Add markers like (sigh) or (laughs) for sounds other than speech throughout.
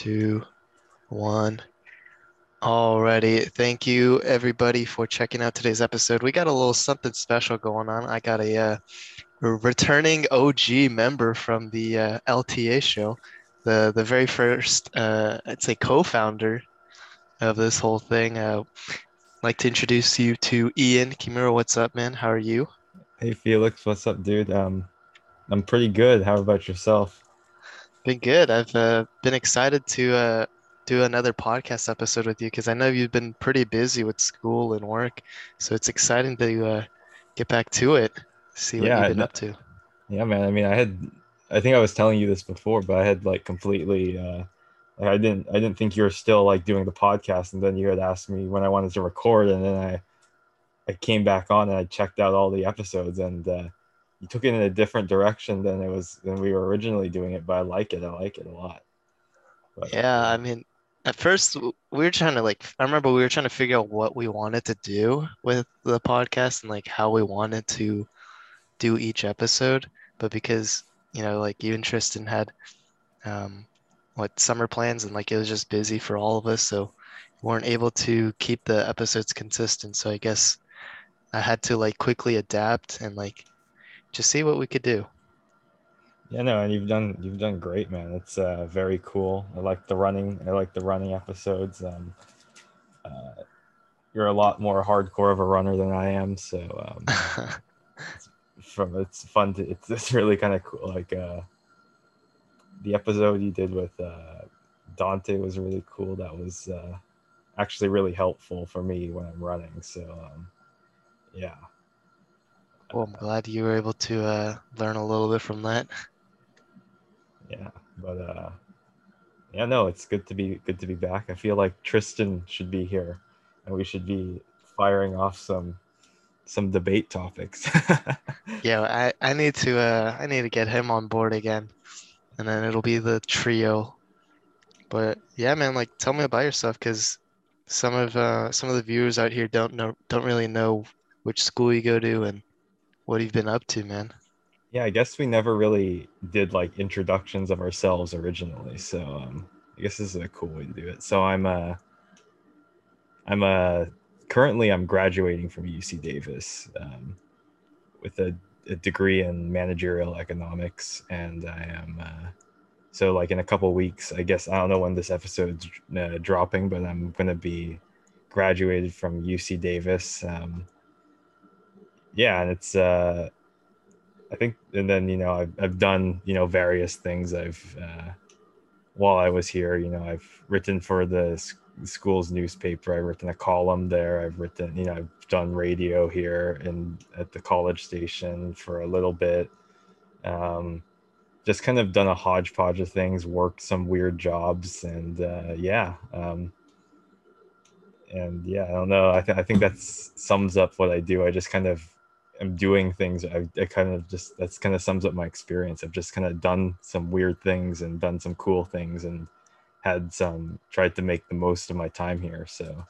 two, one. Alrighty. Thank you everybody for checking out today's episode. We got a little something special going on. I got a, uh, returning OG member from the uh, LTA show, the the very first, uh, I'd say, co-founder of this whole thing. Uh, like to introduce you to Ian Kimura. What's up, man? How are you? Hey Felix, what's up, dude? Um, I'm pretty good. How about yourself? Been good. I've uh, been excited to uh, do another podcast episode with you because I know you've been pretty busy with school and work. So it's exciting to uh, get back to it, see what Yeah, you've been up to. yeah, man. I mean, I had, I think I was telling you this before, but I had like completely, uh, I didn't, I didn't think you were still like doing the podcast, and then you had asked me when I wanted to record, and then I, I came back on and I checked out all the episodes, and uh, you took it in a different direction than it was than we were originally doing it, but I like it. I like it a lot. But, Yeah, I mean, at first we were trying to like, I remember we were trying to figure out what we wanted to do with the podcast and like how we wanted to do each episode. But because, you know, like you and Tristan had um, what summer plans and like it was just busy for all of us, so we weren't able to keep the episodes consistent. So I guess I had to like quickly adapt and like just see what we could do. Yeah, no, and you've done you've done great, man. It's uh, very cool. I like the running. I like the running episodes. Um, uh, you're a lot more hardcore of a runner than I am, so um, (laughs) from it's fun to it's, it's really kind of cool. Like uh, the episode you did with uh, Dante was really cool. That was uh, actually really helpful for me when I'm running. So um, yeah, Well, I'm glad you were able to uh, learn a little bit from that. yeah but uh yeah no it's good to be good to be back i feel like tristan should be here and we should be firing off some some debate topics (laughs) Yeah, I, I need to uh I need to get him on board again, and then it'll be the trio. But yeah, man, like tell me about yourself, because some of uh some of the viewers out here don't know don't really know which school you go to and what have you've been up to, man. yeah i guess we never really did like introductions of ourselves originally so um i guess this is a cool way to do it so i'm uh i'm uh currently i'm graduating from uc davis um, with a, a degree in managerial economics and i am uh so like in a couple weeks i guess i don't know when this episode's uh, dropping but i'm going to be graduated from uc davis um yeah and it's uh I think, and then you know, I've I've done you know various things. I've uh, while I was here, you know, I've written for the school's newspaper. I've written a column there. I've written, you know, I've done radio here and at the college station for a little bit. Um, just kind of done a hodgepodge of things. Worked some weird jobs, and uh, yeah. Um, and yeah, I don't know. I, th- I think that sums up what I do. I just kind of am doing things. I, I kind of just that's kind of sums up my experience. I've just kind of done some weird things and done some cool things and had some tried to make the most of my time here. So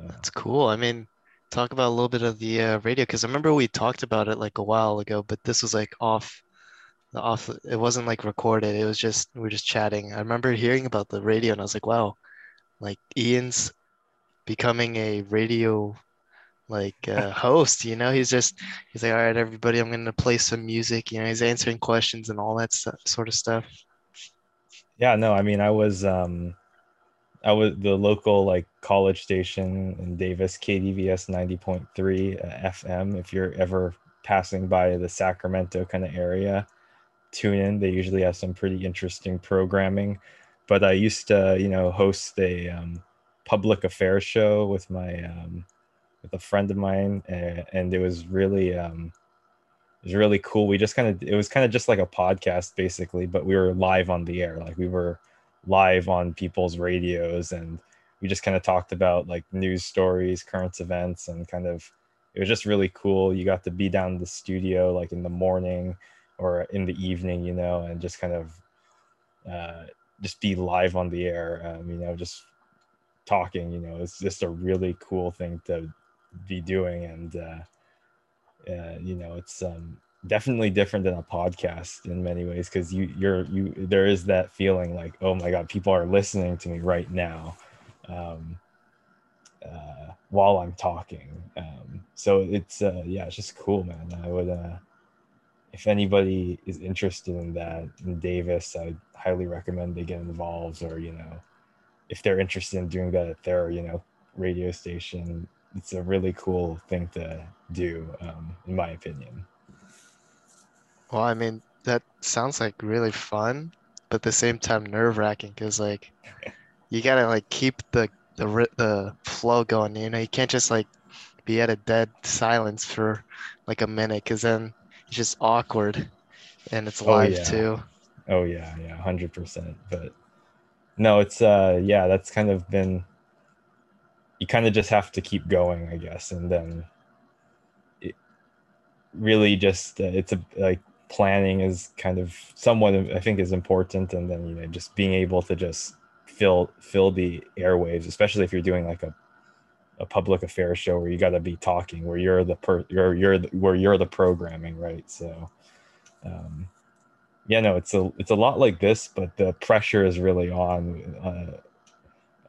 yeah. That's cool. I mean, talk about a little bit of the uh, radio, because I remember we talked about it like a while ago, but this was like off the off. It wasn't like recorded. It was just we were just chatting. I remember hearing about the radio, and I was like, wow, like Ian's becoming a radio like uh, host. You know, he's just he's like, all right, everybody, I'm gonna play some music. You know, he's answering questions and all that stuff, sort of stuff. yeah, no, I mean, I was um, I was the local like college station in Davis, KDVS ninety point three uh, FM. If you're ever passing by the Sacramento kind of area, tune in. They usually have some pretty interesting programming. But I used to, you know, host a um, public affairs show with my um, with a friend of mine, and, and it was really um, it was really cool. We just kind of it was kind of just like a podcast basically, but we were live on the air. Like we were live on people's radios and we just kind of talked about like news stories, current events and kind of it was just really cool. You got to be down in the studio like in the morning or in the evening, you know, and just kind of uh just be live on the air. Um, you know, just talking, you know, it's just a really cool thing to be doing. And uh uh, you know, it's um definitely different than a podcast in many ways because you you're you there is that feeling like oh my god people are listening to me right now um, uh, while I'm talking. Um, so it's uh, yeah it's just cool man. I would uh, if anybody is interested in that in Davis I highly recommend they get involved or you know if they're interested in doing that at their you know radio station it's a really cool thing to do um, in my opinion Well, I mean, that sounds like really fun, but at the same time nerve-wracking because like (laughs) you gotta like keep the the the flow going, you know. You can't just like be at a dead silence for like a minute because then it's just awkward and it's Oh live yeah. too. Oh yeah, yeah, hundred percent. But no, it's uh yeah, that's kind of been you kind of just have to keep going, I guess, and then it really just uh, it's a like planning is kind of somewhat I think is important, and then you know just being able to just fill fill the airwaves, especially if you're doing like a a public affairs show where you got to be talking, where you're the per you're you're the, where you're the programming, right? So. Um, yeah no it's a it's a lot like this but the pressure is really on uh,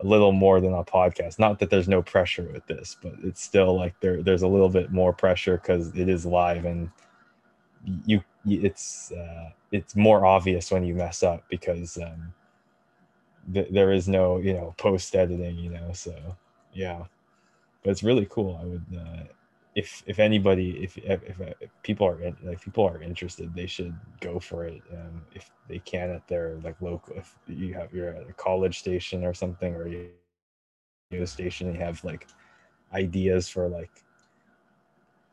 a little more than a podcast. Not that there's no pressure with this but it's still like there there's a little bit more pressure because it is live and you it's uh, it's more obvious when you mess up because um, th- there is no you know post editing you know so yeah. But it's really cool. I would uh, if if anybody if if, if people are in, people are interested they should go for it um, if they can at their like local if you have you're at a college station or something or you station you have like ideas for like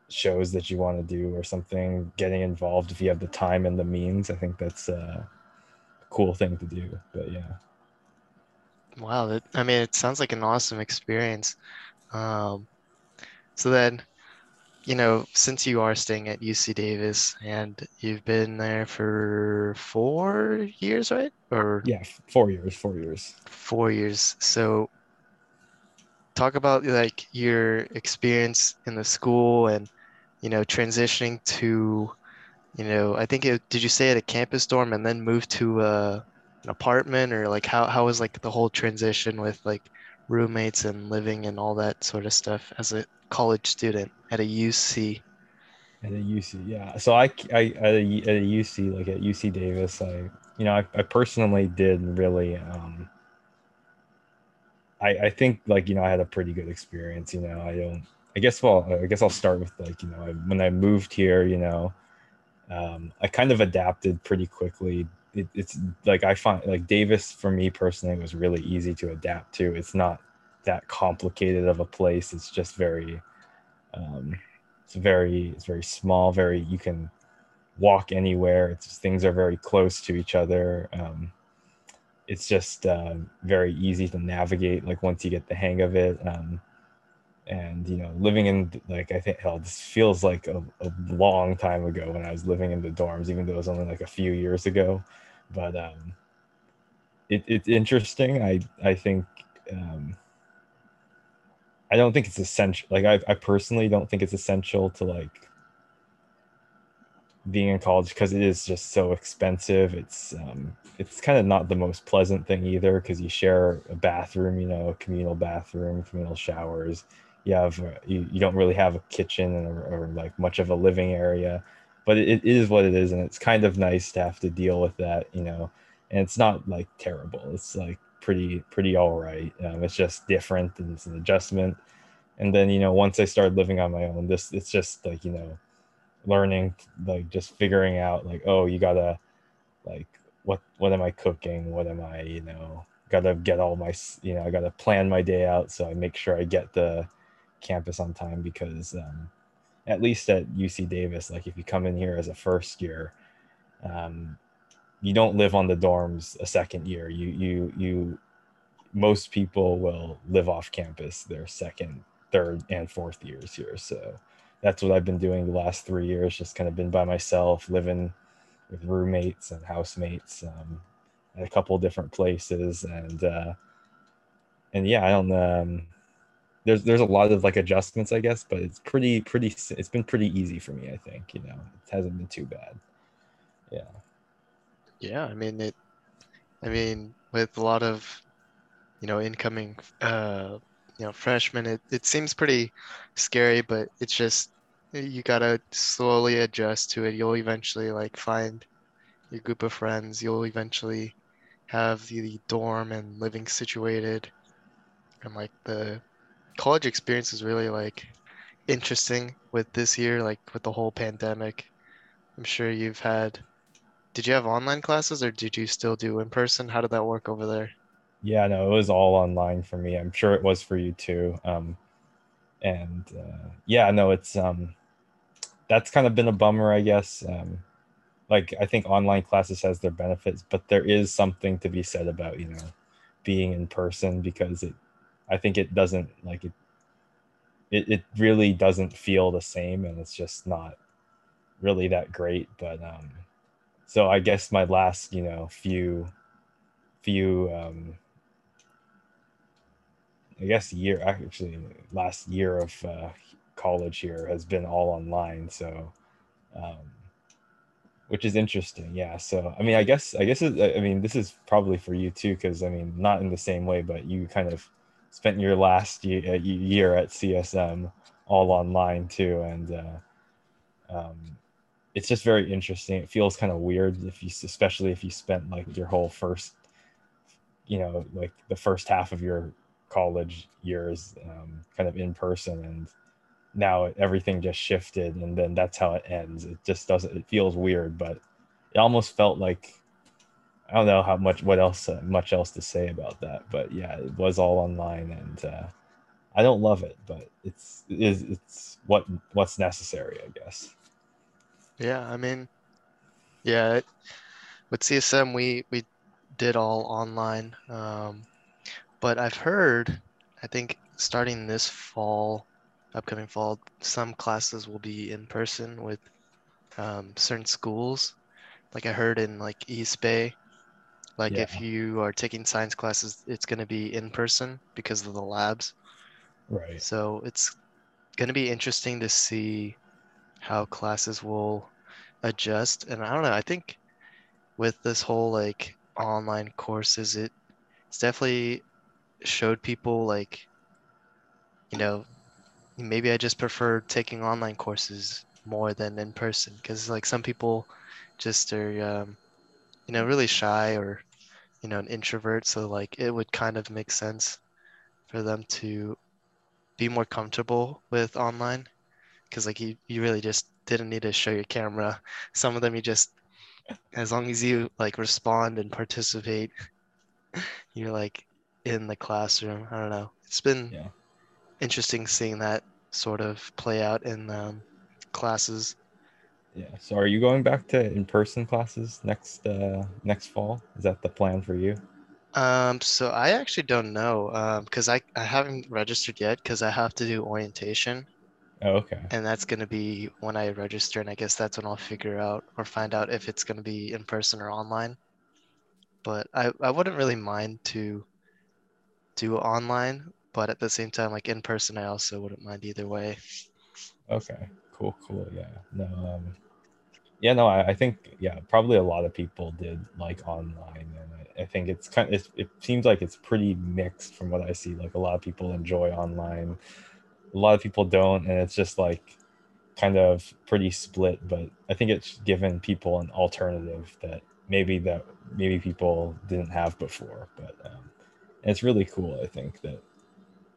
shows that you want to do or something getting involved if you have the time and the means i think that's uh, a cool thing to do but yeah Wow, that, I mean, it sounds like an awesome experience. Um, so then, you know, since you are staying at UC Davis and you've been there for four years, right? Or yeah four years four years four years. So talk about like your experience in the school and, you know, transitioning to, you know, I think it, did you stay at a campus dorm and then move to uh, an apartment or like how how was like the whole transition with like roommates and living and all that sort of stuff as a college student at a UC? At a UC, yeah. So I, I at a, at a UC, like at UC Davis, I, you know, I, I personally did really, um, I, I think like, you know, I had a pretty good experience, you know, I don't, I guess, well, I guess I'll start with like, you know, I, when I moved here, you know, um, I kind of adapted pretty quickly. It, it's like, I find like Davis for me personally was really easy to adapt to. It's not that complicated of a place. It's just very, um, it's very it's very small very you can walk anywhere it's just, things are very close to each other um, it's just uh, very easy to navigate like once you get the hang of it um, and you know living in like i think hell this feels like a, a long time ago when i was living in the dorms even though it was only like a few years ago but um, it, it's interesting i i think um, I don't think it's essential. Like I, I personally don't think it's essential to like being in college because it is just so expensive. It's um, it's kind of not the most pleasant thing either because you share a bathroom, you know, a communal bathroom, communal showers. You have you, you don't really have a kitchen or, or like much of a living area, but it, it is what it is, and it's kind of nice to have to deal with that, you know. And it's not like terrible. It's like pretty pretty all right. Um, it's just different and it's an adjustment. And then you know once I started living on my own, this it's just like you know learning like just figuring out like oh you gotta like what what am I cooking? What am I you know gotta get all my you know I gotta plan my day out so I make sure I get the campus on time because um, at least at UC Davis like if you come in here as a first year um, you don't live on the dorms a second year. You you you most people will live off campus their second, third, and fourth years here. So that's what I've been doing the last three years. Just kind of been by myself, living with roommates and housemates um, at a couple different places, and uh, and yeah, I don't. Um, there's there's a lot of like adjustments, I guess, but it's pretty pretty. It's been pretty easy for me. I think you know it hasn't been too bad. Yeah. Yeah, I mean it. I mean, with a lot of, you know, incoming, uh, you know, freshmen, it, it seems pretty scary, but it's just you gotta slowly adjust to it. You'll eventually like find your group of friends. You'll eventually have the dorm and living situated, and like the college experience is really like interesting with this year, like with the whole pandemic. I'm sure you've had did you have online classes or did you still do in person? How did that work over there? Yeah, no, it was all online for me. I'm sure it was for you too. Um, and uh, yeah, no, it's um, that's kind of been a bummer, I guess. Um, like I think online classes has their benefits, but there is something to be said about you know being in person because it, I think it doesn't like it. It, it really doesn't feel the same, and it's just not really that great. But um, so I guess my last, you know, few, few, um, I guess year actually last year of uh, college here has been all online. So, um, which is interesting. Yeah. So I mean, I guess I guess it, I mean this is probably for you too, because I mean not in the same way, but you kind of spent your last year, uh, year at CSM all online too, and uh, um, it's just very interesting. It feels kind of weird if you, especially if you spent like your whole first, you know, like the first half of your college years, um, kind of in person, and now everything just shifted, and then that's how it ends. It just doesn't. It feels weird, but it almost felt like I don't know how much what else uh, much else to say about that, but yeah, it was all online, and uh, I don't love it, but it's it is it's what what's necessary, I guess. Yeah, I mean, yeah, with CSM we we did all online, um, but I've heard, I think starting this fall, upcoming fall, some classes will be in person with um, certain schools. Like I heard in like East Bay, like Yeah. if you are taking science classes, it's going to be in person because of the labs. Right. So it's going to be interesting to see how classes will adjust. And I don't know, I think with this whole like online courses, it it's definitely showed people like, you know, maybe I just prefer taking online courses more than in person because like some people just are, um, you know, really shy or, you know, an introvert. So like it would kind of make sense for them to be more comfortable with online because like you, you really just didn't need to show your camera. Some of them you just, as long as you like respond and participate, (laughs) you're like in the classroom. I don't know. It's been Yeah. interesting seeing that sort of play out in um, classes. Yeah. So are you going back to in-person classes next uh next fall? Is that the plan for you? Um, so I actually don't know um, because I, I haven't registered yet because I have to do orientation Oh, okay. and that's going to be when I register and I guess that's when I'll figure out or find out if it's going to be in person or online. But I, I wouldn't really mind to do online, but at the same time, like in person, I also wouldn't mind either way. Okay. Cool, cool. Yeah. No, um yeah, no, I, I think yeah, probably a lot of people did like online and I, I think it's kind of it seems like it's pretty mixed from what I see. Like a lot of people enjoy online, a lot of people don't, and it's just like kind of pretty split, but I think it's given people an alternative that maybe that maybe people didn't have before. But um, it's really cool. I think that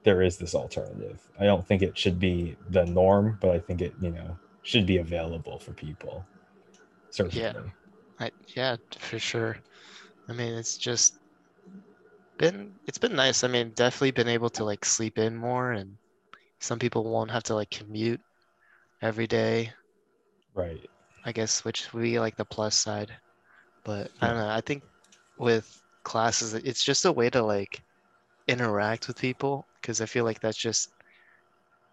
there is this alternative. I don't think it should be the norm, but I think it you know should be available for people. Certainly. I, yeah, for sure. I mean, it's just been it's been nice. I mean, definitely been able to like sleep in more and some people won't have to like commute every day, Right. I guess, which would be like the plus side. But I don't know. I think with classes, it's just a way to like interact with people because I feel like that just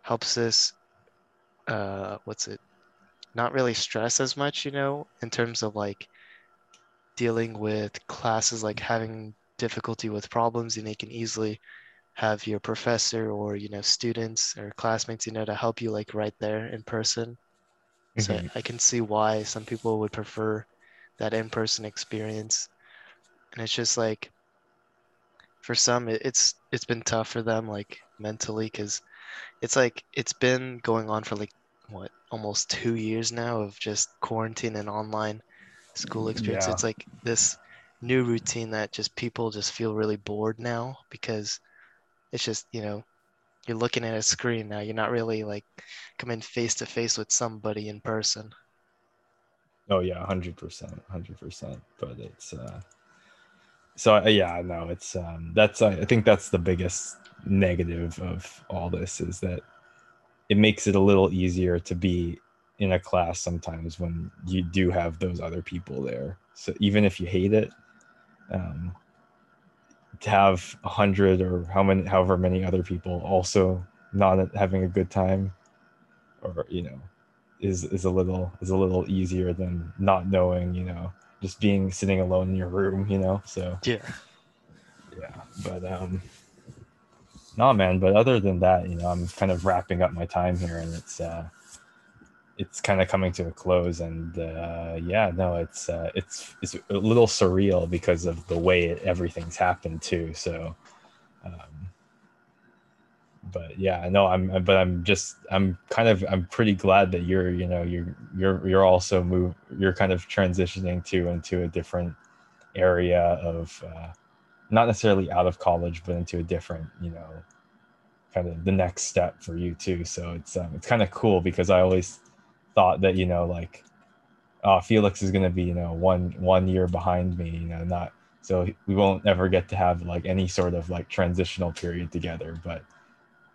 helps us, uh, what's it, not really stress as much, you know, in terms of like dealing with classes, like having difficulty with problems, and they can easily have your professor or you know students or classmates you know to help you like right there in person so Mhm. i can see why some people would prefer that in-person experience and it's just like for some it, it's it's been tough for them like mentally because it's like it's been going on for like what almost two years now of just quarantine and online school experience Yeah. it's like this new routine that just people just feel really bored now because it's just you know you're looking at a screen now you're not really like coming face to face with somebody in person Oh yeah, hundred percent, hundred percent. But it's uh, so uh, yeah, no, it's um, that's I think that's the biggest negative of all this is that it makes it a little easier to be in a class sometimes when you do have those other people there. So even if you hate it, um, to have a hundred or how many, however many other people also not having a good time, or you know, is is a little is a little easier than not knowing, you know, just being sitting alone in your room, you know. So yeah yeah, but um, no man. But other than that, you know, I'm kind of wrapping up my time here, and it's uh, it's kind of coming to a close, and uh, yeah, no, it's uh, it's it's a little surreal because of the way it, everything's happened too. So. Um, but yeah, no, I'm, but I'm just, I'm kind of, I'm pretty glad that you're, you know, you're, you're, you're also move, you're kind of transitioning to into a different area of, uh, not necessarily out of college, but into a different, you know, kind of the next step for you too. So it's, um, it's kind of cool because I always thought that, you know, like, uh, Felix is going to be, you know, one, one year behind me, you know, not, so we won't ever get to have like any sort of like transitional period together, but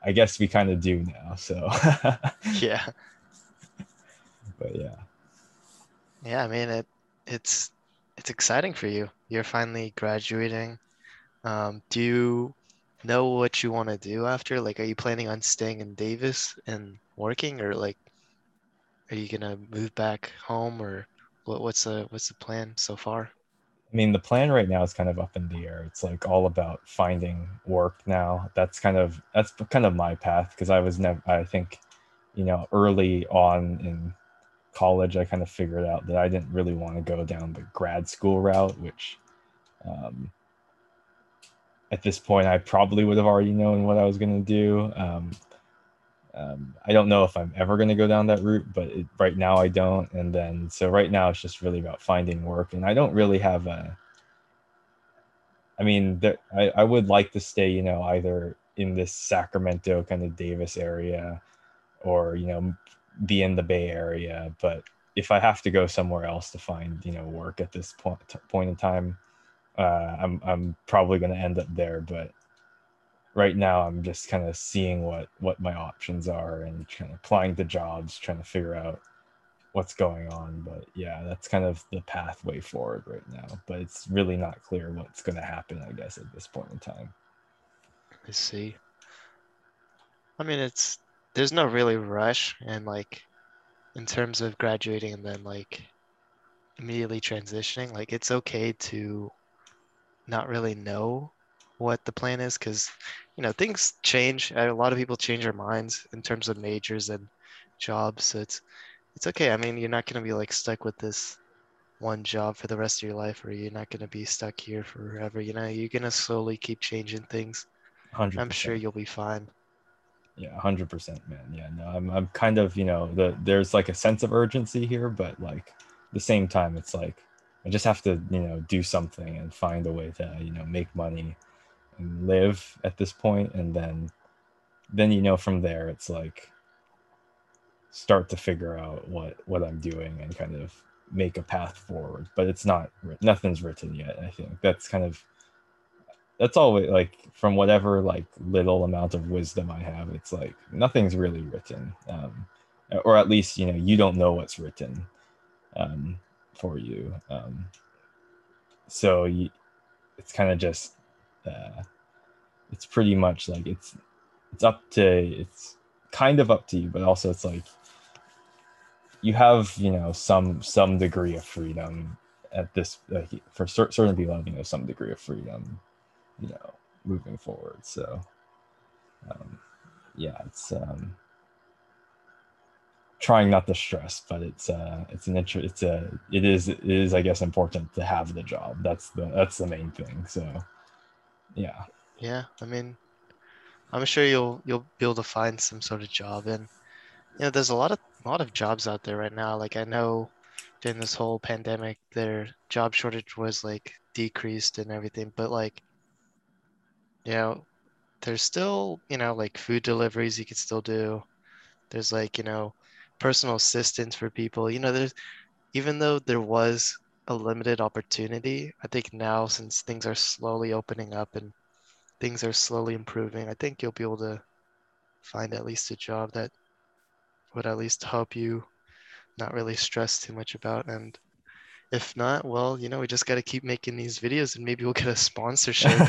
I guess we kind of do now. So, (laughs) yeah. But yeah, yeah i mean it it's it's exciting for you. You're finally graduating. Um do you know what you want to do after? Like are you planning on staying in davis and working or like are you gonna move back home or what, what's the what's the plan so far I mean, the plan right now is kind of up in the air. It's like all about finding work now. That's kind of that's kind of my path because I was never. I think, you know, early on in college, I kind of figured out that I didn't really want to go down the grad school route, which, um, at this point, I probably would have already known what I was going to do. Um, um, I don't know if I'm ever going to go down that route, but it, right now I don't. And then, so right now it's just really about finding work. And I don't really have a, I mean, there, I, I would like to stay, you know, either in this Sacramento kind of Davis area or, you know, be in the Bay Area. But if I have to go somewhere else to find, you know, work at this point, point in time, uh, I'm, I'm probably going to end up there. But right now i'm just kind of seeing what what my options are and kind of applying to jobs trying to figure out what's going on but yeah that's kind of the pathway forward right now but it's really not clear what's going to happen i guess at this point in time I see. I mean, it's there's no really rush, and like in terms of graduating and then like immediately transitioning, like it's okay to not really know what the plan is because you know things change. A lot of people change their minds in terms of majors and jobs, so it's it's okay. I mean, you're not gonna be like stuck with this one job for the rest of your life, or you're not gonna be stuck here forever. You know, you're gonna slowly keep changing things. 100 I'm sure you'll be fine. yeah 100% man yeah no i'm, I'm kind of you know the there's like a sense of urgency here but like at the same time it's like i just have to you know do something and find a way to you know make money live at this point and then then you know from there it's like start to figure out what what i'm doing and kind of make a path forward. But it's not nothing's written yet i think. That's kind of that's always like from whatever like little amount of wisdom i have it's like nothing's really written um or at least you know you don't know what's written um for you um so you, it's kind of just uh it's pretty much like it's it's up to it's kind of up to you but also it's like you have you know some some degree of freedom at this like for cer- certain people have you know some degree of freedom you know moving forward so um, yeah, it's um, trying not to stress, but it's uh, it's an inter- it's a it is it is I guess important to have the job. That's the that's the main thing. So, yeah. Yeah, I mean, I'm sure you'll you'll be able to find some sort of job, and you know, there's a lot of a lot of jobs out there right now. Like I know during this whole pandemic, their job shortage was like decreased and everything, but like, you know, there's still you know like food deliveries you could still do. There's like you know personal assistance for people. You know, there's even though there was a limited opportunity, I think now since things are slowly opening up and things are slowly improving, I think you'll be able to find at least a job that would at least help you not really stress too much about. And if not, well, you know, we just got to keep making these videos and maybe we'll get a sponsorship. (laughs)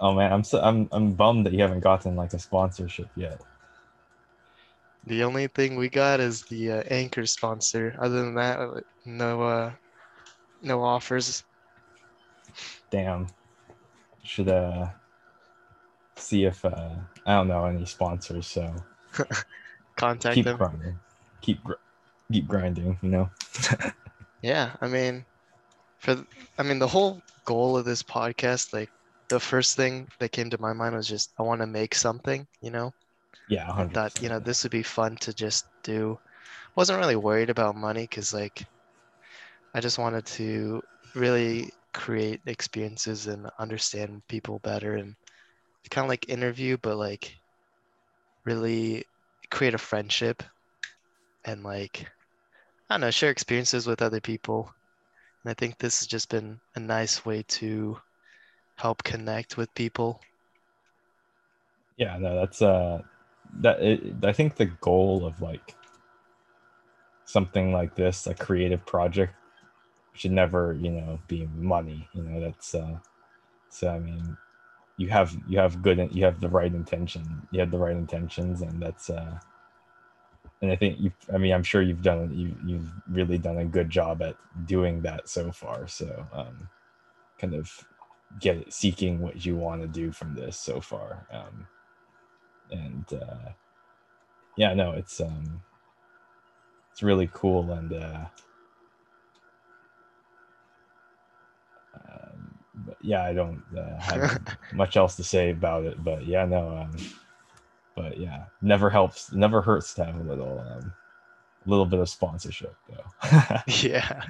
oh man, I'm so I'm I'm bummed that you haven't gotten like a sponsorship yet. The only thing we got is the uh, anchor sponsor. Other than that, uh, no, uh, no offers. Damn. Should uh see if uh I don't know any sponsors. So (laughs) contact keep them. grinding. Keep gr- keep grinding. You know. (laughs) yeah, I mean, for I mean the whole goal of this podcast, like the first thing that came to my mind was just I want to make something. You know yeah, 100%. I thought you know this would be fun to just do. Wasn't really worried about money because like I just wanted to really create experiences and understand people better and kind of like interview, but like really create a friendship and like I don't know, share experiences with other people. And I think this has just been a nice way to help connect with people. Yeah, no, that's uh that it, I think the goal of like something like this, a creative project, should never, you know, be money. You know, that's uh so I mean you have you have good you have the right intention. You have the right intentions and that's uh and I think you I mean I'm sure you've done you you've really done a good job at doing that so far. So um kind of get seeking what you want to do from this so far. Um and uh, yeah, no, it's um, it's really cool and uh, um, but yeah, I don't uh, have (laughs) much else to say about it, but yeah, no, um, but yeah, never helps, never hurts to have a little um, little bit of sponsorship though. (laughs) yeah,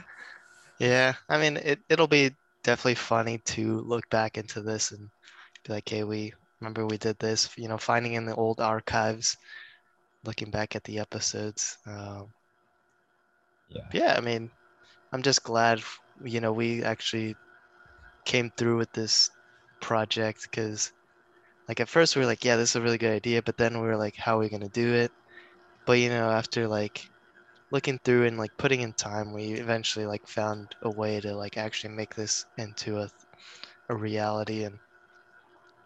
yeah. I mean, it it'll be definitely funny to look back into this and be like, hey, we remember we did this, you know, finding in the old archives, looking back at the episodes. Um, yeah. Yeah, I mean, I'm just glad, you know, we actually came through with this project because, like, at first we were like, yeah, this is a really good idea, but then we were like, how are we gonna do it? But you know, after like looking through and like putting in time, we eventually like found a way to like actually make this into a a reality and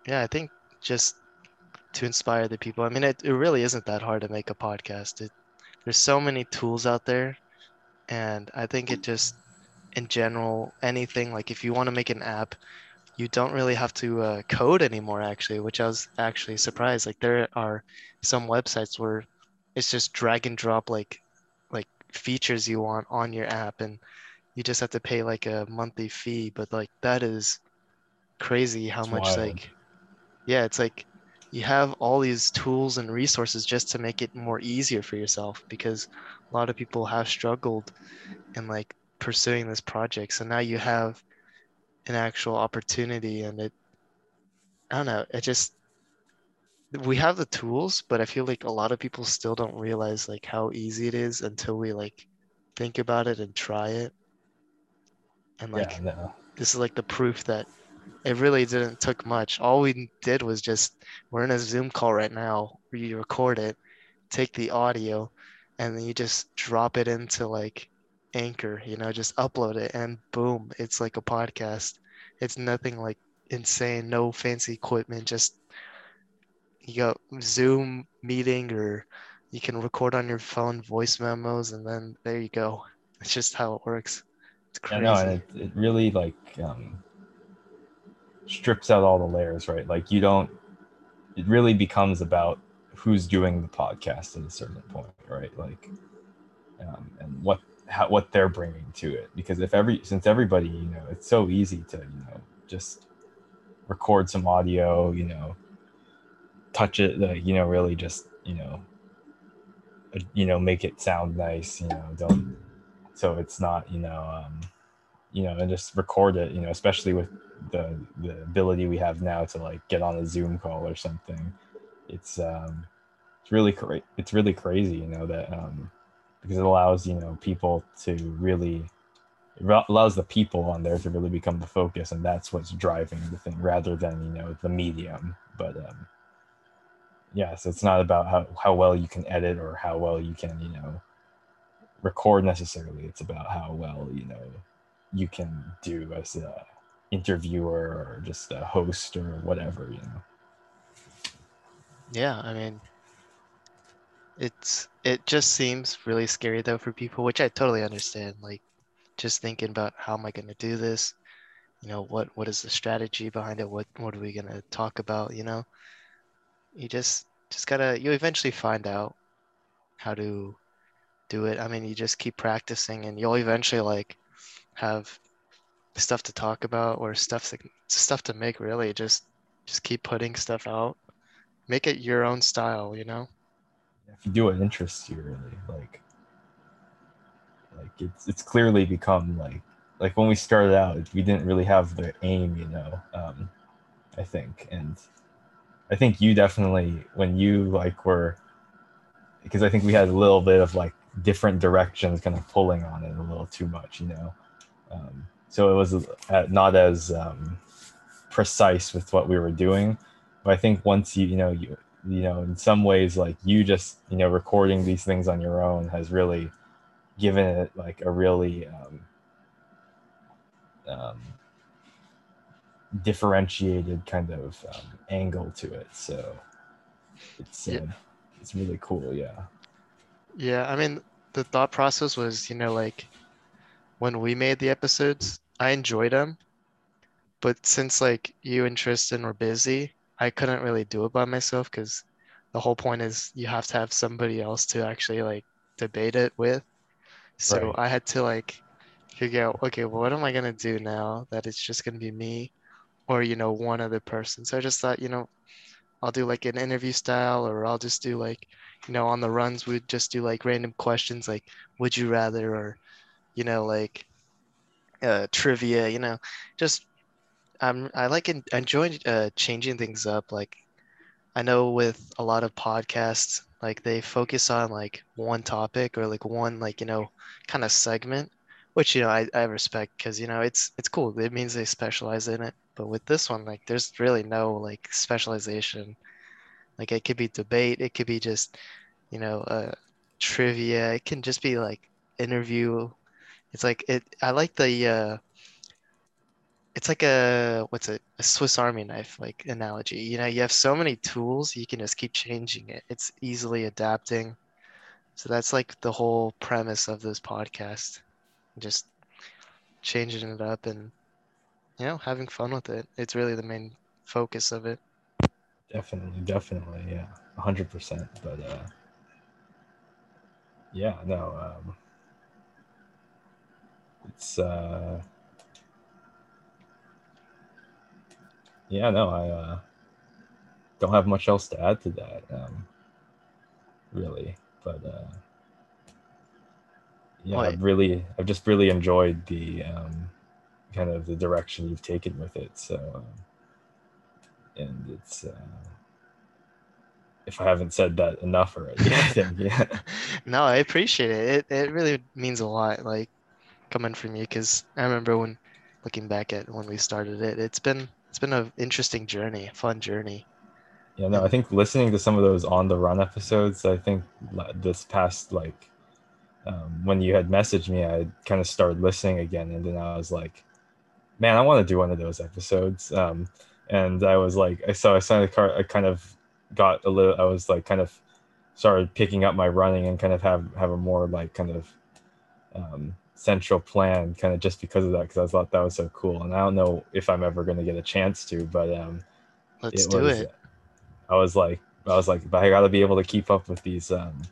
yeah, I think just to inspire the people. I mean, it, it really isn't that hard to make a podcast. It, there's so many tools out there. And I think it just, in general, anything like if you want to make an app, you don't really have to uh, code anymore, actually, which I was actually surprised. Like there are some websites where it's just drag and drop like like features you want on your app and you just have to pay like a monthly fee but like that is crazy how It's much wild. like yeah, it's like you have all these tools and resources just to make it more easier for yourself because a lot of people have struggled in like pursuing this project. So now you have an actual opportunity and it I don't know, it just we have the tools, but I feel like a lot of people still don't realize like how easy it is until we like think about it and try it. And like yeah, no. this is like the proof that it really didn't took much. All we did was just we're in a Zoom call right now. where You record it, take the audio, and then you just drop it into like Anchor. You know, just upload it, and boom, it's like a podcast. It's nothing like insane, no fancy equipment. Just you got Zoom meeting, or you can record on your phone voice memos, and then there you go. It's just how it works. It's Yeah, crazy. no, and it, it really like um, strips out all the layers, right? Like you don't it really becomes about who's doing the podcast at a certain point, right? Like, um, and what how, what they're bringing to it. Because if every since everybody, you know, it's so easy to you know just record some audio, you know, touch it, like you know, really just you know, uh, you know, make it sound nice, you know, don't so it's not you know, um, you know, and just record it, you know, especially with the the ability we have now to like get on a Zoom call or something. It's um, it's really cra- it's really crazy, you know, that um, because it allows you know people to really it allows the people on there to really become the focus, and that's what's driving the thing rather than you know the medium. But um, yeah, so it's not about how how well you can edit or how well you can you know record necessarily. It's about how well you know you can do as a interviewer or just a host or whatever, you know. Yeah, I mean, it's it just seems really scary though for people, which I totally understand. Like, just thinking about how am I going to do this? You know, what what is the strategy behind it? What what are we going to talk about? You know, you just just gotta you eventually find out how to do it. I mean, you just keep practicing, and you'll eventually like have stuff to talk about or stuff to, stuff to make really. Just just keep putting stuff out. Make it your own style you know? If you do what interests you really. Like like it's it's clearly become like like when we started out we didn't really have the aim you know um i think. And i think you definitely when you like were because i think we had a little bit of like different directions kind of pulling on it a little too much you know? Um so it was uh, not as um, precise with what we were doing. But I think once you you know you you know in some ways like you just you know recording these things on your own has really given it like a really um, um, differentiated kind of um, angle to it. So it's uh, yeah. it's really cool. Yeah. Yeah, I mean the thought process was you know like when we made the episodes, I enjoyed them, but since like you and Tristan were busy, I couldn't really do it by myself because the whole point is you have to have somebody else to actually like debate it with. So right. I had to like figure out, okay, well, what am I gonna do now that it's just gonna be me or you know one other person. So I just thought, you know, I'll do like an interview style or I'll just do like, you know, on the runs we'd just do like random questions like would you rather or you know like uh, trivia, you know, just um, I like en- enjoying uh, changing things up. Like I know with a lot of podcasts, like they focus on like one topic or like one like you know kind of segment, which you know I, I respect because you know it's it's cool. It means they specialize in it. But with this one, like there's really no like specialization. Like it could be debate, it could be just you know uh, trivia. It can just be like interview it's like it. I like the. Uh, it's like a what's it? A Swiss Army knife like analogy. You know, you have so many tools, you can just keep changing it. It's easily adapting. So that's like the whole premise of this podcast. Just changing it up and you know having fun with it. It's really the main focus of it. Definitely, definitely, yeah, hundred percent. But uh, yeah, no. Um, it's uh yeah no i uh don't have much else to add to that um really but uh yeah i've really i've just really enjoyed the um kind of the direction you've taken with it so um, and it's uh if I haven't said that enough already. (laughs) yeah. (laughs) no, I appreciate it. It it really means a lot. Like coming from you because I remember when looking back at when we started it, it's been it's been an interesting journey, fun journey. Yeah, no, I think listening to some of those on the run episodes, I think this past like um, when you had messaged me, I kind of started listening again, and then I was like, man, I want to do one of those episodes. Um, and I was like, I saw I car, I kind of got a little, I was like, kind of started picking up my running and kind of have have a more like kind of um, central plan kind of just because of that because I thought that was so cool and I don't know if I'm ever going to get a chance to but um let's it do was, it I was like, I was like, but I got to be able to keep up with these um,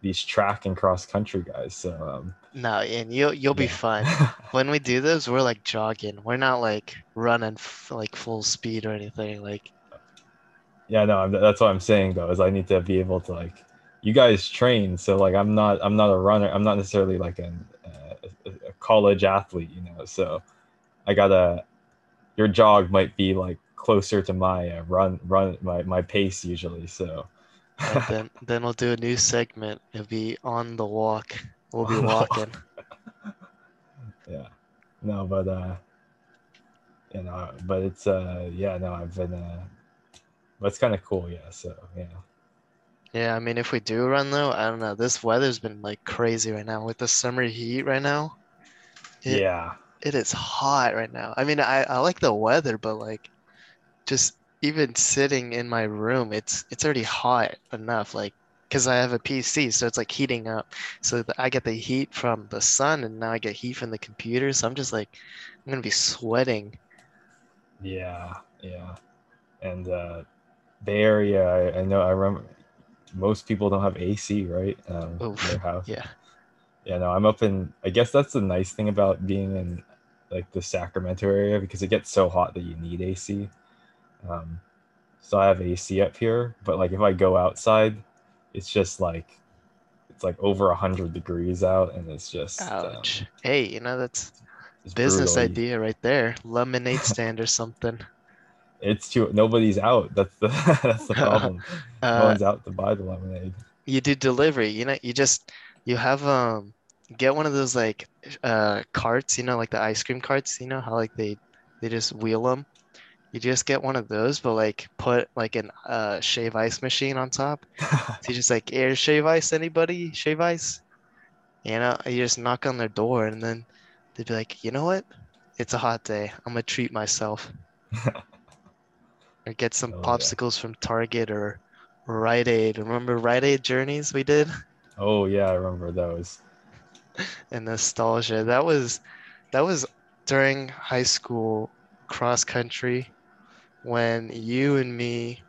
these track and cross country guys. So um, No, and you'll you'll be fine. (laughs) When we do those, we're like jogging. We're not like running f like full speed or anything. Like yeah, no, I'm, that's what I'm saying though. Is I need to be able to like, you guys train, so like I'm not I'm not a runner. I'm not necessarily like an, a, a college athlete, you know. So I gotta your jog might be like closer to my uh, run run my my pace usually. So (laughs) then then we'll do a new segment. It'll be on the walk. We'll be (laughs) On the walk. walking. (laughs) yeah, no, but uh, you know, but it's uh, yeah, no, I've been uh, but it's kind of cool, yeah. So yeah. Yeah, I mean, if we do run though, I don't know. This weather's been like crazy right now with the summer heat right now. It, Yeah, it is hot right now. I mean, I, I like the weather, but like just even sitting in my room, it's it's already hot enough. Like, because I have a PC, so it's like heating up. So I get the heat from the sun, and now I get heat from the computer. So I'm just like, I'm gonna be sweating. yeah, yeah. And uh, Bay Area, I, I know. I remember most people don't have AC, right? Um, in their house. Yeah. Yeah, no, I'm up in. I guess that's the nice thing about being in like the Sacramento area because it gets so hot that you need AC. Um, so I have AC up here, but like if I go outside, it's just like it's like over a hundred degrees out, and it's just um, Ouch. Hey, you know that's business brutal. idea right there. Lemonade stand or something. It's too nobody's out. That's the (laughs) that's the problem. (laughs) no Uh, one's out to buy the lemonade. you do delivery you know you just you have um get one of those like uh carts you know like the ice cream carts you know how like they they just wheel them you just get one of those but like put like an uh shave ice machine on top. (laughs) So you just like air shave ice anybody? Shave ice? You know you just knock on their door and then they'd be like you know what? It's a hot day. I'm gonna treat myself or get some Oh, yeah. popsicles from target or Rite Aid. Remember Rite Aid journeys we did? oh yeah, I remember those. (laughs) and nostalgia. That was that was during high school cross country when you and me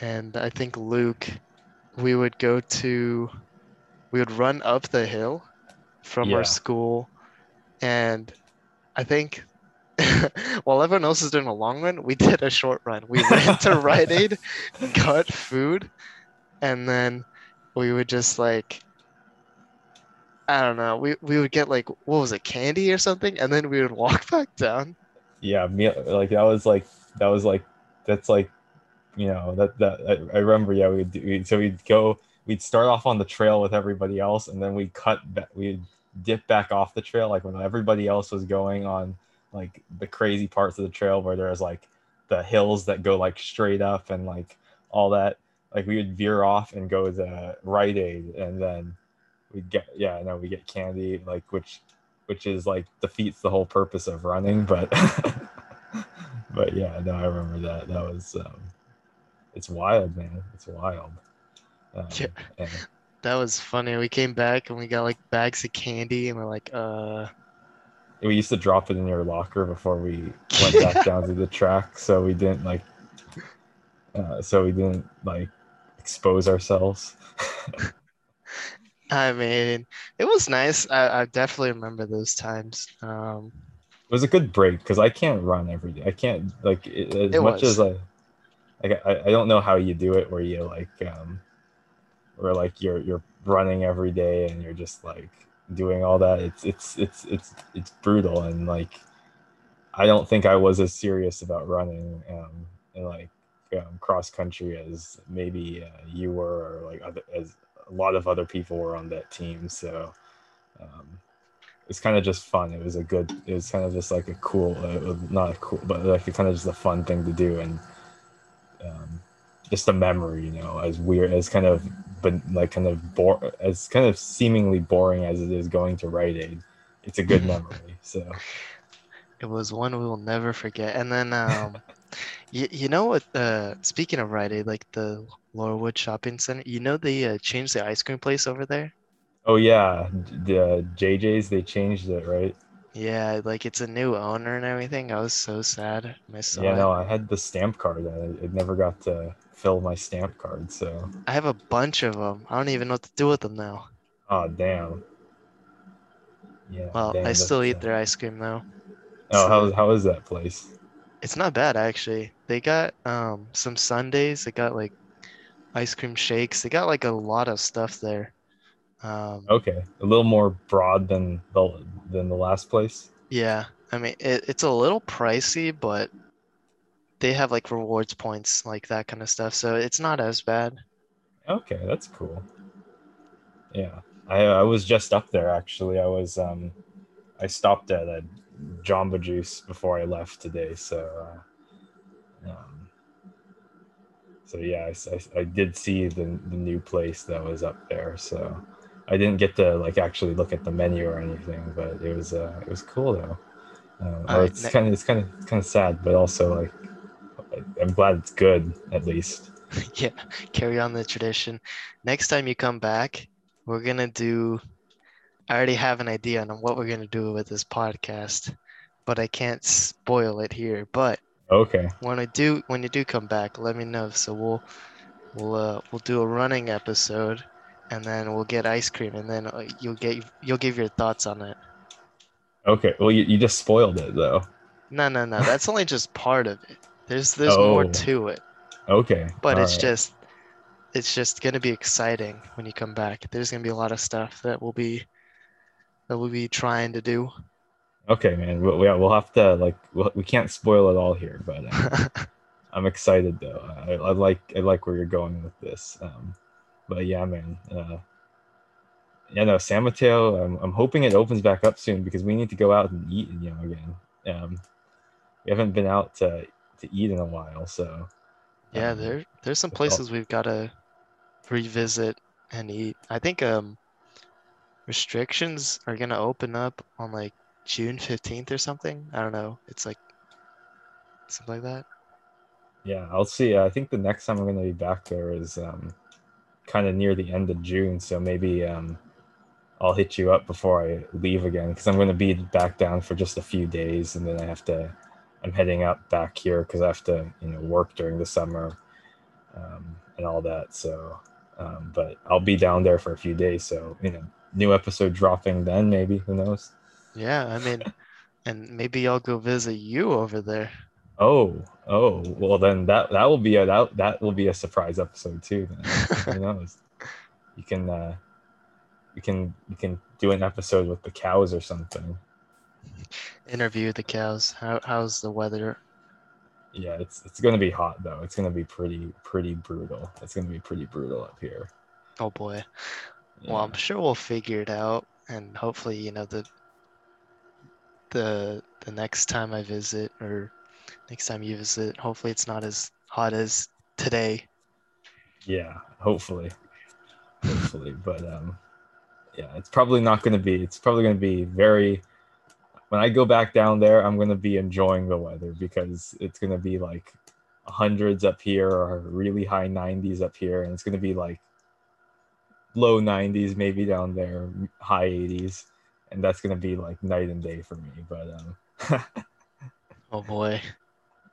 and I think Luke we would go to we would run up the hill from Yeah. our school and I think (laughs) while everyone else is doing a long run, we (laughs) did a short run. We went to (laughs) Rite Aid, got food, and then we would just like I don't know. We we would get like what was it, candy or something, and then we would walk back down. yeah me like that was like that was like that's like you know that that i, I remember yeah we'd, we so we'd go we'd start off on the trail with everybody else and then we'd cut back we'd dip back off the trail like when everybody else was going on like the crazy parts of the trail where there's like the hills that go like straight up and like all that like we would veer off and go to Rite Aid and then we'd get yeah no we get candy like which which is like defeats the whole purpose of running but (laughs) but yeah no i remember that that was um it's wild man it's wild um, Yeah. and That was funny. We came back and we got like bags of candy, and we're like, uh, we used to drop it in your locker before we went back (laughs) down to the track so we didn't like uh, so we didn't like expose ourselves (laughs) I mean, it was nice. I, I definitely remember those times. Um, it was a good break because I can't run every day. I can't like it, as It much was. as I, like I, I don't know how you do it where you like um, where like you're you're running every day and you're just like doing all that. It's it's it's it's it's brutal and like I don't think I was as serious about running um, and like um, cross country as maybe uh, you were or like other as a lot of other people were on that team. So. Um, it's kind of just fun. It was a good. It was kind of just like a cool, uh, not a cool, but like kind of just a fun thing to do, and um, just a memory, you know, as weird as kind of, but like kind of bore, as kind of seemingly boring as it is going to Rite Aid. It's a good (laughs) memory. So it was one we will never forget. And then, um, (laughs) you, you know what? Uh, speaking of Rite Aid, like the Laurelwood Shopping Center, you know they uh, changed the ice cream place over there. oh yeah, the JJ's they changed it, right? Yeah, like it's a new owner and everything. I was so sad. I saw Yeah, it. no, I had the stamp card. and I, I never got to fill my stamp card. So, I have a bunch of them. I don't even know what to do with them now. oh damn. Yeah. Well, damn, I still eat their ice cream though. Oh, how so- how is that place? It's not bad actually. They got um some sundaes. They got like ice cream shakes. They got like a lot of stuff there. Um, Okay, a little more broad than the than the last place. yeah, I mean it, it's a little pricey, but they have like rewards points, like that kind of stuff. So it's not as bad. Okay, that's cool. Yeah, I I was just up there actually. I was um, I stopped at a Jamba Juice before I left today, so uh, um, so yeah, I I did see the the new place that was up there. So I didn't get to like actually look at the menu or anything, but it was uh, it was cool though. Um, it's kind of it's kind of kind of sad, but also like I- I'm glad it's good at least. (laughs) Yeah, carry on the tradition. Next time you come back, we're gonna do. I already have an idea on what we're gonna do with this podcast, but I can't spoil it here. But Okay. when I do, when you do come back, let me know. So we'll we'll uh, we'll do a running episode, and then we'll get ice cream, and then uh, you'll get you'll give your thoughts on it. Okay. Well, you, you just spoiled it though. No, no, no. That's only just part of it. There's there's more Oh. to it, Okay. but it's alright. just it's just gonna be exciting when you come back. There's gonna be a lot of stuff that we'll be that we'll be trying to do. okay, man. We'll, yeah, we'll have to like we'll, we can't spoil it all here, but uh, (laughs) I'm excited though. I, I like I like where you're going with this. Um, but yeah, man. Uh, yeah, no, San Mateo. I'm, I'm hoping it opens back up soon because we need to go out and eat, you know, again. Um, we haven't been out to to eat in a while, so yeah, um, there there's some places we've gotta revisit and eat. I think um restrictions are gonna open up on like June 15th or something. I don't know. It's like something like that. Yeah, I'll see. I think the next time I'm going to be back there is um, kind of near the end of June, so maybe um, I'll hit you up before I leave again because I'm going to be back down for just a few days, and then I have to. I'm heading up back here because I have to, you know, work during the summer um, and all that. So, um, but I'll be down there for a few days. So, you know, new episode dropping then, maybe. Who knows? Yeah, I mean, and maybe I'll go visit you over there. Oh, oh, well then that that will be a that, that will be a surprise episode too. Then who (laughs) knows? You can uh, you can you can do an episode with the cows or something. Interview the cows. How how's the weather? Yeah, it's it's gonna be hot though. It's gonna be pretty pretty brutal. It's gonna be pretty brutal up here. Oh boy. Well, I'm sure we'll figure it out, and hopefully, you know, the the the next time I visit or next time you visit, hopefully it's not as hot as today. Yeah, hopefully, hopefully, but um, yeah, it's probably not going to be. It's probably going to be very. When I go back down there, I'm going to be enjoying the weather because it's going to be like hundreds up here or really high 90s up here, and it's going to be like low 90s maybe down there, high 80s, and that's going to be like night and day for me. But um, (laughs) Oh boy.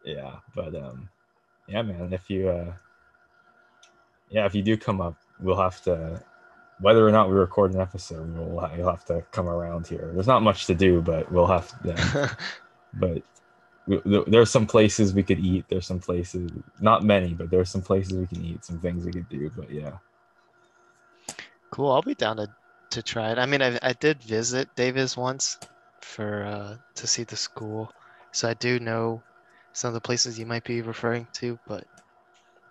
yeah but um yeah man if you uh yeah if you do come up we'll have to whether or not we record an episode we'll you'll have to come around here there's not much to do but we'll have yeah, (laughs) but there's some places we could eat there's some places not many but there's some places we can eat some things we could do but yeah cool. I'll be down to to try it. I mean, I I did visit Davis once for uh to see the school, so I do know some of the places you might be referring to, but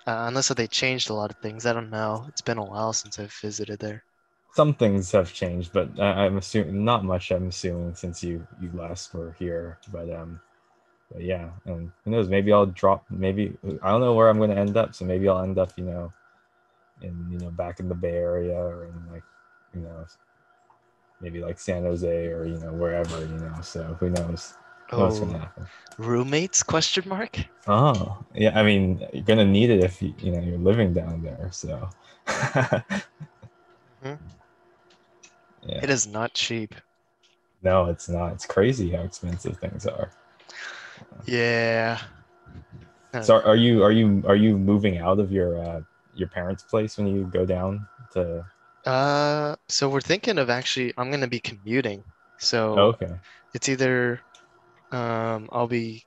uh, unless they changed a lot of things, I don't know. It's been a while since I've visited there. some things have changed but I, i'm assuming not much i'm assuming since you you last were here but um but yeah and who knows maybe i'll drop maybe i don't know where i'm going to end up so maybe i'll end up you know in you know back in the bay area or in like you know maybe like san jose or you know wherever you know so who knows what's Oh, happen roommates? Question mark. oh yeah i mean you're going to need it if you you know you're living down there so Mhm. (laughs) yeah It is not cheap. No, it's not. It's crazy how expensive things are. Yeah. So are you are you are you moving out of your uh, your parents' place when you go down to? Uh, so we're thinking of actually, I'm gonna be commuting. So Oh, okay. it's either um I'll be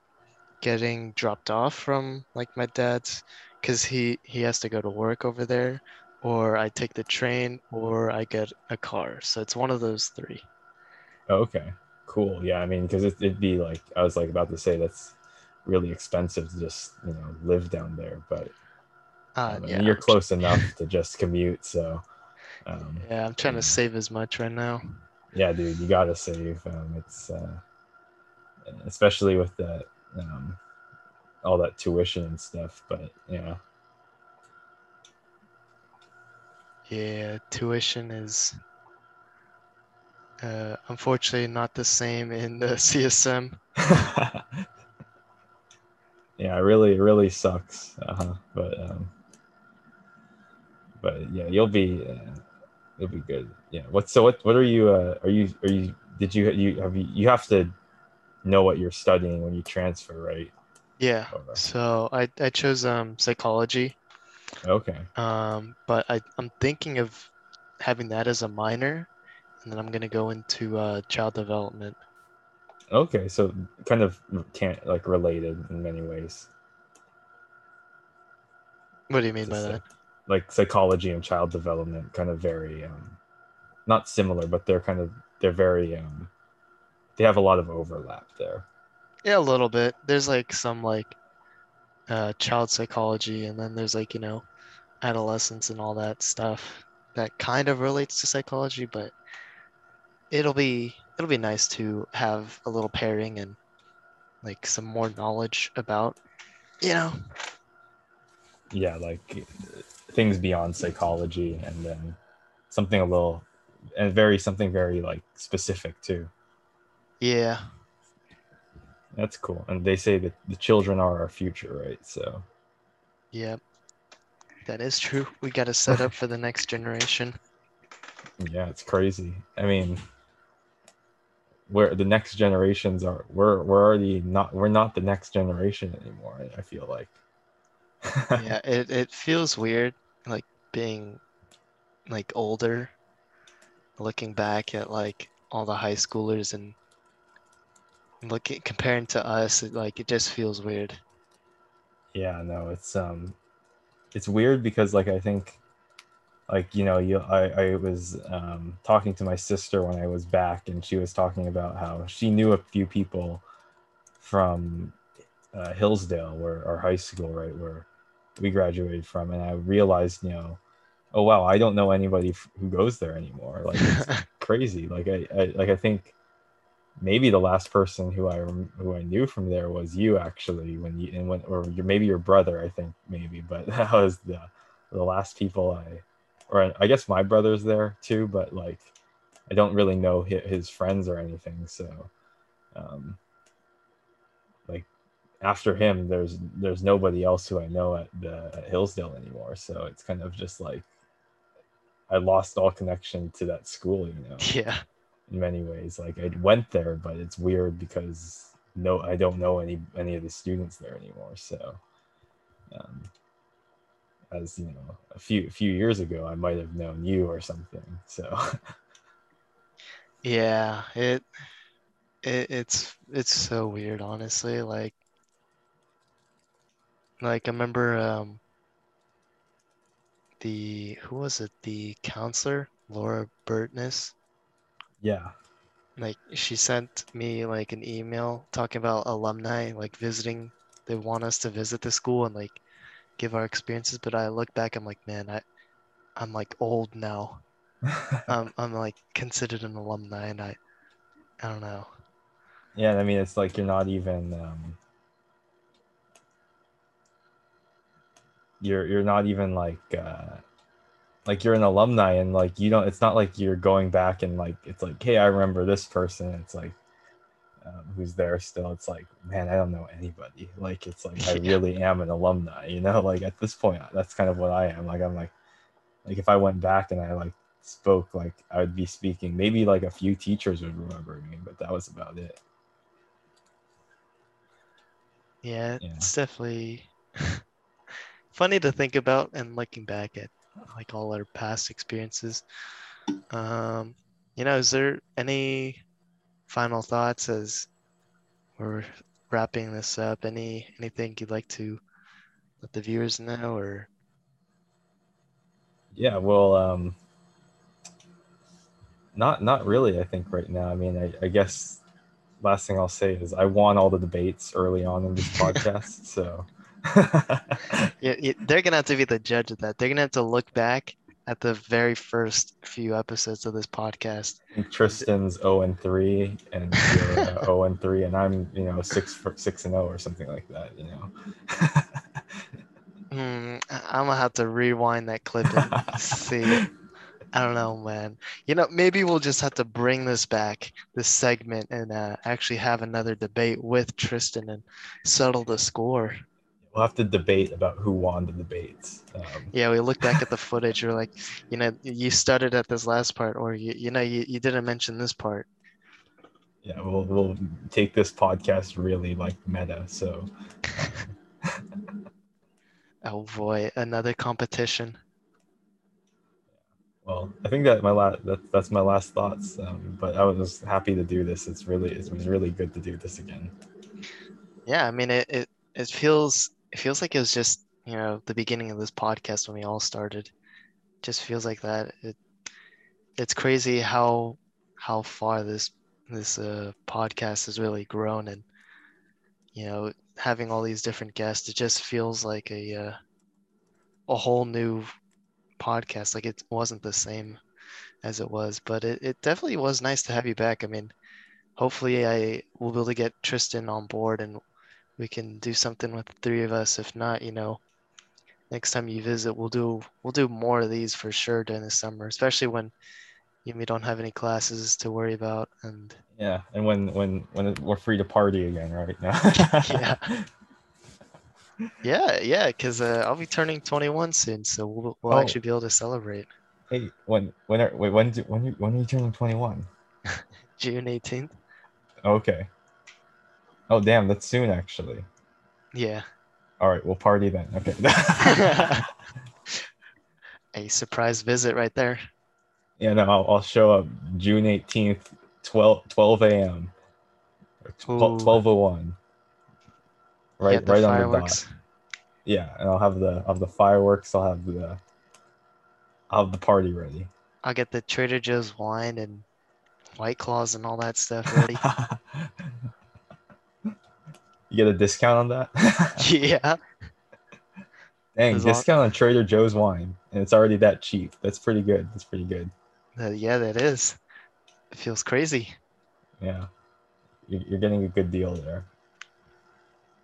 getting dropped off from like my dad's because he he has to go to work over there, or I take the train, or I get a car. So it's one of those three. Oh, okay. Cool. Yeah. I mean, because it, it'd be like I was like about to say that's really expensive to just you know live down there, but Uh, um, yeah, you're close enough (laughs) to just commute. So um, Yeah, I'm trying to save as much right now. yeah, dude, you gotta save. Um, it's uh, especially with that um, all that tuition and stuff. But yeah, Yeah, tuition is uh, unfortunately not the same in the (laughs) CSM. (laughs) yeah, it really, it really sucks. Uh-huh. But um, but yeah, you'll be uh, you'll be good. Yeah. What so what what are you uh are you are you did you you have you you have to know what you're studying when you transfer, right? Yeah, so I, I chose um, psychology, okay. um, but I, I'm thinking of having that as a minor, and then I'm gonna go into uh, child development. Okay, so kind of can't like related in many ways. What do you mean to by that? Like psychology and child development kind of very um not similar, but they're kind of they're very um they have a lot of overlap there. Yeah, a little bit. There's like some like uh, child psychology, and then there's like, you know, adolescence and all that stuff that kind of relates to psychology, but it'll be it'll be nice to have a little pairing and like some more knowledge about, you know. Yeah, like things beyond psychology and then something a little and very something very like specific too. Yeah. That's cool. And they say that the children are our future, right? So Yep. That is true. We got to set up for the next generation. (laughs) yeah, it's crazy. I mean, where the next generations are, we're we're already not we're not the next generation anymore. I feel like. (laughs) Yeah, it, it feels weird like being like older, looking back at like all the high schoolers and looking comparing to us, it, like it just feels weird. yeah, no, it's um, it's weird because like I think, like you know, you I I was um talking to my sister when I was back, and she was talking about how she knew a few people from uh, Hillsdale, where our high school, right, where we graduated from, and I realized, you know, oh wow, I don't know anybody f- who goes there anymore. Like it's (laughs) crazy. Like I, I like I think maybe the last person who I who I knew from there was you actually when you and when or your, maybe your brother I think maybe, but (laughs) that was the the last people I or I guess my brother's there too, but like I don't really know his, friends or anything, so um like after him there's there's nobody else who I know at the at Hillsdale anymore, so it's kind of just like I lost all connection to that school, you know (laughs) Yeah. In many ways. Like I went there, but it's weird because no, I don't know any any of the students there anymore. So, um, as you know, a few a few years ago, I might have known you or something. So, (laughs) Yeah, it, it it's it's so weird, honestly. Like like I remember um the who was it? The counselor, Laura Burtness. Yeah, Like she sent me like an email talking about alumni like visiting. They want us to visit the school and like give our experiences. But I look back, I'm like, man, I I'm like old now. (laughs) I'm I'm like considered an alumni, and I I don't know. yeah. I mean, it's like you're not even um, you're you're not even like uh, like you're an alumni and like you don't. It's not like you're going back and like it's like, hey, I remember this person. It's like um, who's there still. It's like, man, I don't know anybody. Like, it's like I (laughs) really am an alumni, you know. Like at this point, that's kind of what I am. Like I'm like, like if I went back and I like spoke like I would be speaking. Maybe like a few teachers would remember me, but that was about it. Yeah, Yeah. it's definitely (laughs) funny to think about and looking back at like all our past experiences. Um, you know, is there any final thoughts as we're wrapping this up? Any anything you'd like to let the viewers know or Yeah, well, um, not not really. I think right now. I mean, I, I guess last thing I'll say is I won all the debates early on in this (laughs) podcast, so (laughs) yeah, yeah, they're gonna have to be the judge of that. They're gonna have to look back at the very first few episodes of this podcast. Tristan's zero and three, and zero (laughs) and three, and I'm you know six for six and zero or something like that. You know. I- I'm gonna have to rewind that clip and (laughs) see. I don't know, man. You know, maybe we'll just have to bring this back, this segment, and uh, actually have another debate with Tristan and settle the score. We'll have to debate about who won the debates. Um, Yeah, we look back at the (laughs) footage. We're like, you know, you stuttered at this last part, or you, you know, you, you didn't mention this part. yeah, we'll we'll take this podcast really like meta. So (laughs) Oh boy, another competition. well, I think that my last that, that's my last thoughts. Um, but I was happy to do this. It's really it was really good to do this again. Yeah, I mean, it, it, it feels it feels like it was just you know the beginning of this podcast when we all started. Just feels like that. It it's crazy how how far this this uh, podcast has really grown, and you know having all these different guests, it just feels like a uh, a whole new podcast. Like it wasn't the same as it was, but it, it definitely was nice to have you back. I mean, hopefully I will be able to get Tristan on board and we can do something with the three of us. If not, you know, next time you visit, we'll do we'll do more of these for sure during the summer, especially when you know, we don't have any classes to worry about. And Yeah, and when when when we're free to party again, right now. (laughs) Yeah. yeah, yeah, because uh, I'll be turning 21 soon, so we'll we'll Oh. actually be able to celebrate Hey, when when are wait when do, when you, when are you turning twenty one? (laughs) June 18th. Okay. Oh damn, that's soon actually. Yeah, All right, we'll party then. Okay. (laughs) (laughs) a surprise visit right there. yeah, no, I'll, I'll show up June eighteenth, 12, 12 a.m. or Ooh. 1201. Right, yeah, right on the dot. Yeah, and I'll have the I'll have the fireworks. I'll have the I'll have the party ready. I'll get the Trader Joe's wine and White Claws and all that stuff ready. (laughs) you get a discount on that? (laughs) (laughs) yeah. Dang, long- discount on Trader Joe's wine, and it's already that cheap. That's pretty good. That's pretty good. Uh, yeah, that is. It feels crazy. Yeah, you're, you're getting a good deal there.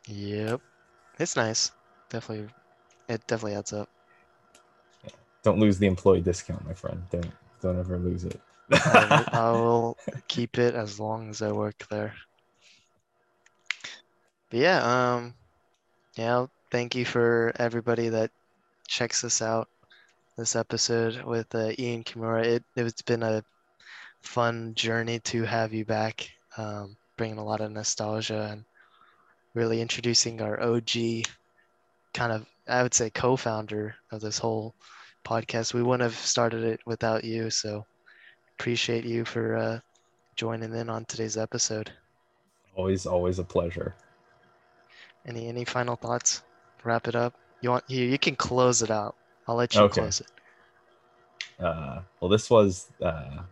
Yep. It's nice. Definitely. It definitely adds up. Don't lose the employee discount, my friend. Don't don't ever lose it. I will, I (laughs) will keep it as long as I work there. But yeah, um, yeah, thank you for everybody that checks this out, this episode with uh, Ian Kimura. It, it's been a fun journey to have you back, um, bringing a lot of nostalgia and really introducing our OG kind of, I would say, co-founder of this whole podcast. We wouldn't have started it without you, so appreciate you for uh, joining in on today's episode. always, always a pleasure. Any any final thoughts? Wrap it up. You want you you can close it out. I'll let you Okay. close it. Uh, well, this was. Uh,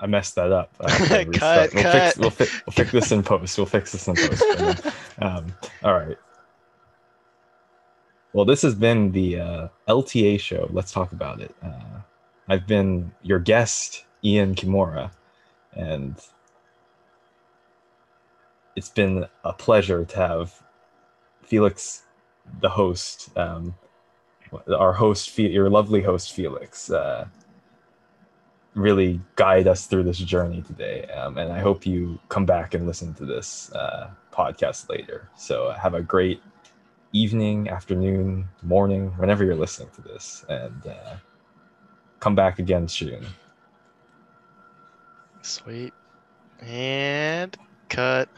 I messed that up. Cut, (laughs) we'll, cut. Fix, we'll, fi- we'll fix this in post. We'll fix this in post. (laughs) um, all right. Well, this has been the uh, LTA show. Let's talk about it. Uh, I've been your guest, Ian Kimura, and it's been a pleasure to have Felix, the host, um, our host, your lovely host, Felix, uh, really guide us through this journey today. Um, and I hope you come back and listen to this uh, podcast later. So have a great evening, afternoon, morning, whenever you're listening to this. And uh, come back again soon. Sweet. And cut.